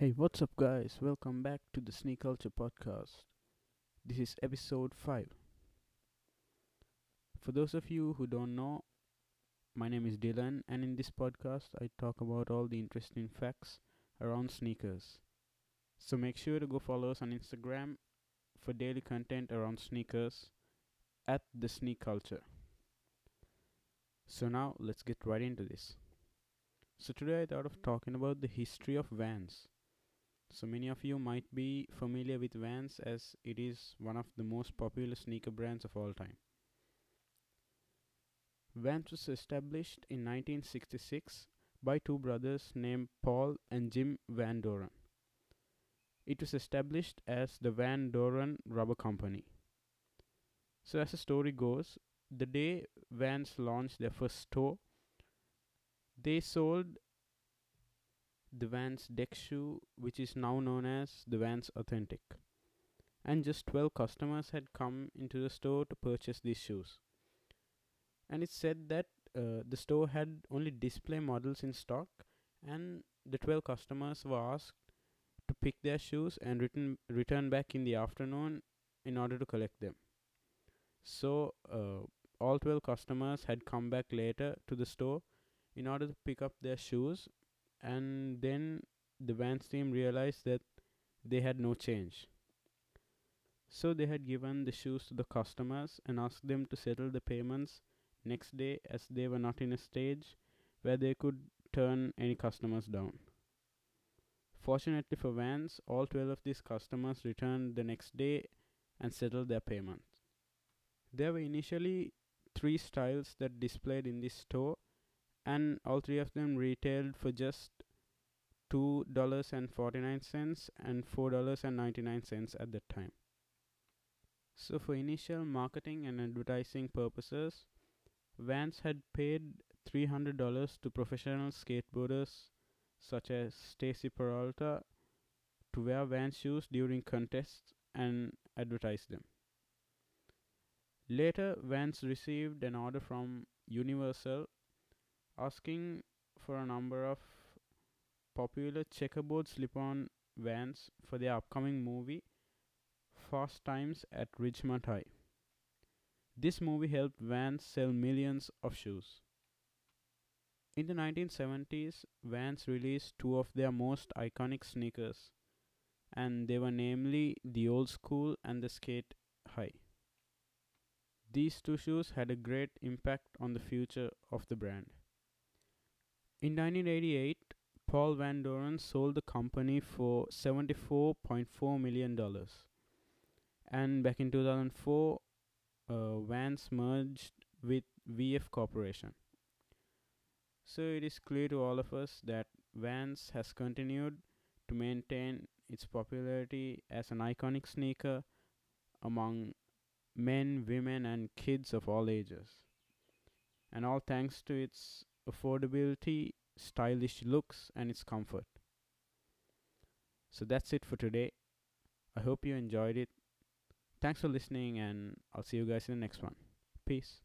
Hey, what's up, guys? Welcome back to the Sneak Culture Podcast. This is episode 5. For those of you who don't know, my name is Dylan, and in this podcast, I talk about all the interesting facts around sneakers. So make sure to go follow us on Instagram for daily content around sneakers at the Sneak Culture. So now, let's get right into this. So today I thought of talking about the history of Vans. So many of you might be familiar with Vans as it is one of the most popular sneaker brands of all time. Vans was established in 1966 by two brothers named Paul and Jim Van Doren. It was established as the Van Doren Rubber Company. So, as the story goes, the day Vans launched their first store, they sold the Vans deck shoe, which is now known as the Vans Authentic. And just 12 customers had come into the store to purchase these shoes. And it said that uh, the store had only display models in stock, and the 12 customers were asked to pick their shoes and return, return back in the afternoon in order to collect them. So, uh, all 12 customers had come back later to the store in order to pick up their shoes and then the Vans team realized that they had no change. So they had given the shoes to the customers and asked them to settle the payments next day as they were not in a stage where they could turn any customers down. Fortunately for Vans, all 12 of these customers returned the next day and settled their payments. There were initially three styles that displayed in this store and all three of them retailed for just two dollars and forty nine cents and four dollars and ninety nine cents at that time. So for initial marketing and advertising purposes, Vans had paid three hundred dollars to professional skateboarders such as Stacy Peralta to wear Vans shoes during contests and advertise them. Later, Vans received an order from Universal asking for a number of popular checkerboard slip on vans for their upcoming movie Fast Times at Ridgemont High. This movie helped Vans sell millions of shoes. In the 1970s, Vans released two of their most iconic sneakers, and they were namely the Old Skool and the Skate High. These two shoes had a great impact on the future of the brand. In 1988, Paul Van Doren sold the company for $74.4 million. And back in 2004, uh, Vans merged with VF Corporation. So it is clear to all of us that Vans has continued to maintain its popularity as an iconic sneaker among men, women, and kids of all ages. And all thanks to its affordability, stylish looks, and its comfort. So that's it for today. I hope you enjoyed it. Thanks for listening, and I'll see you guys in the next one. Peace.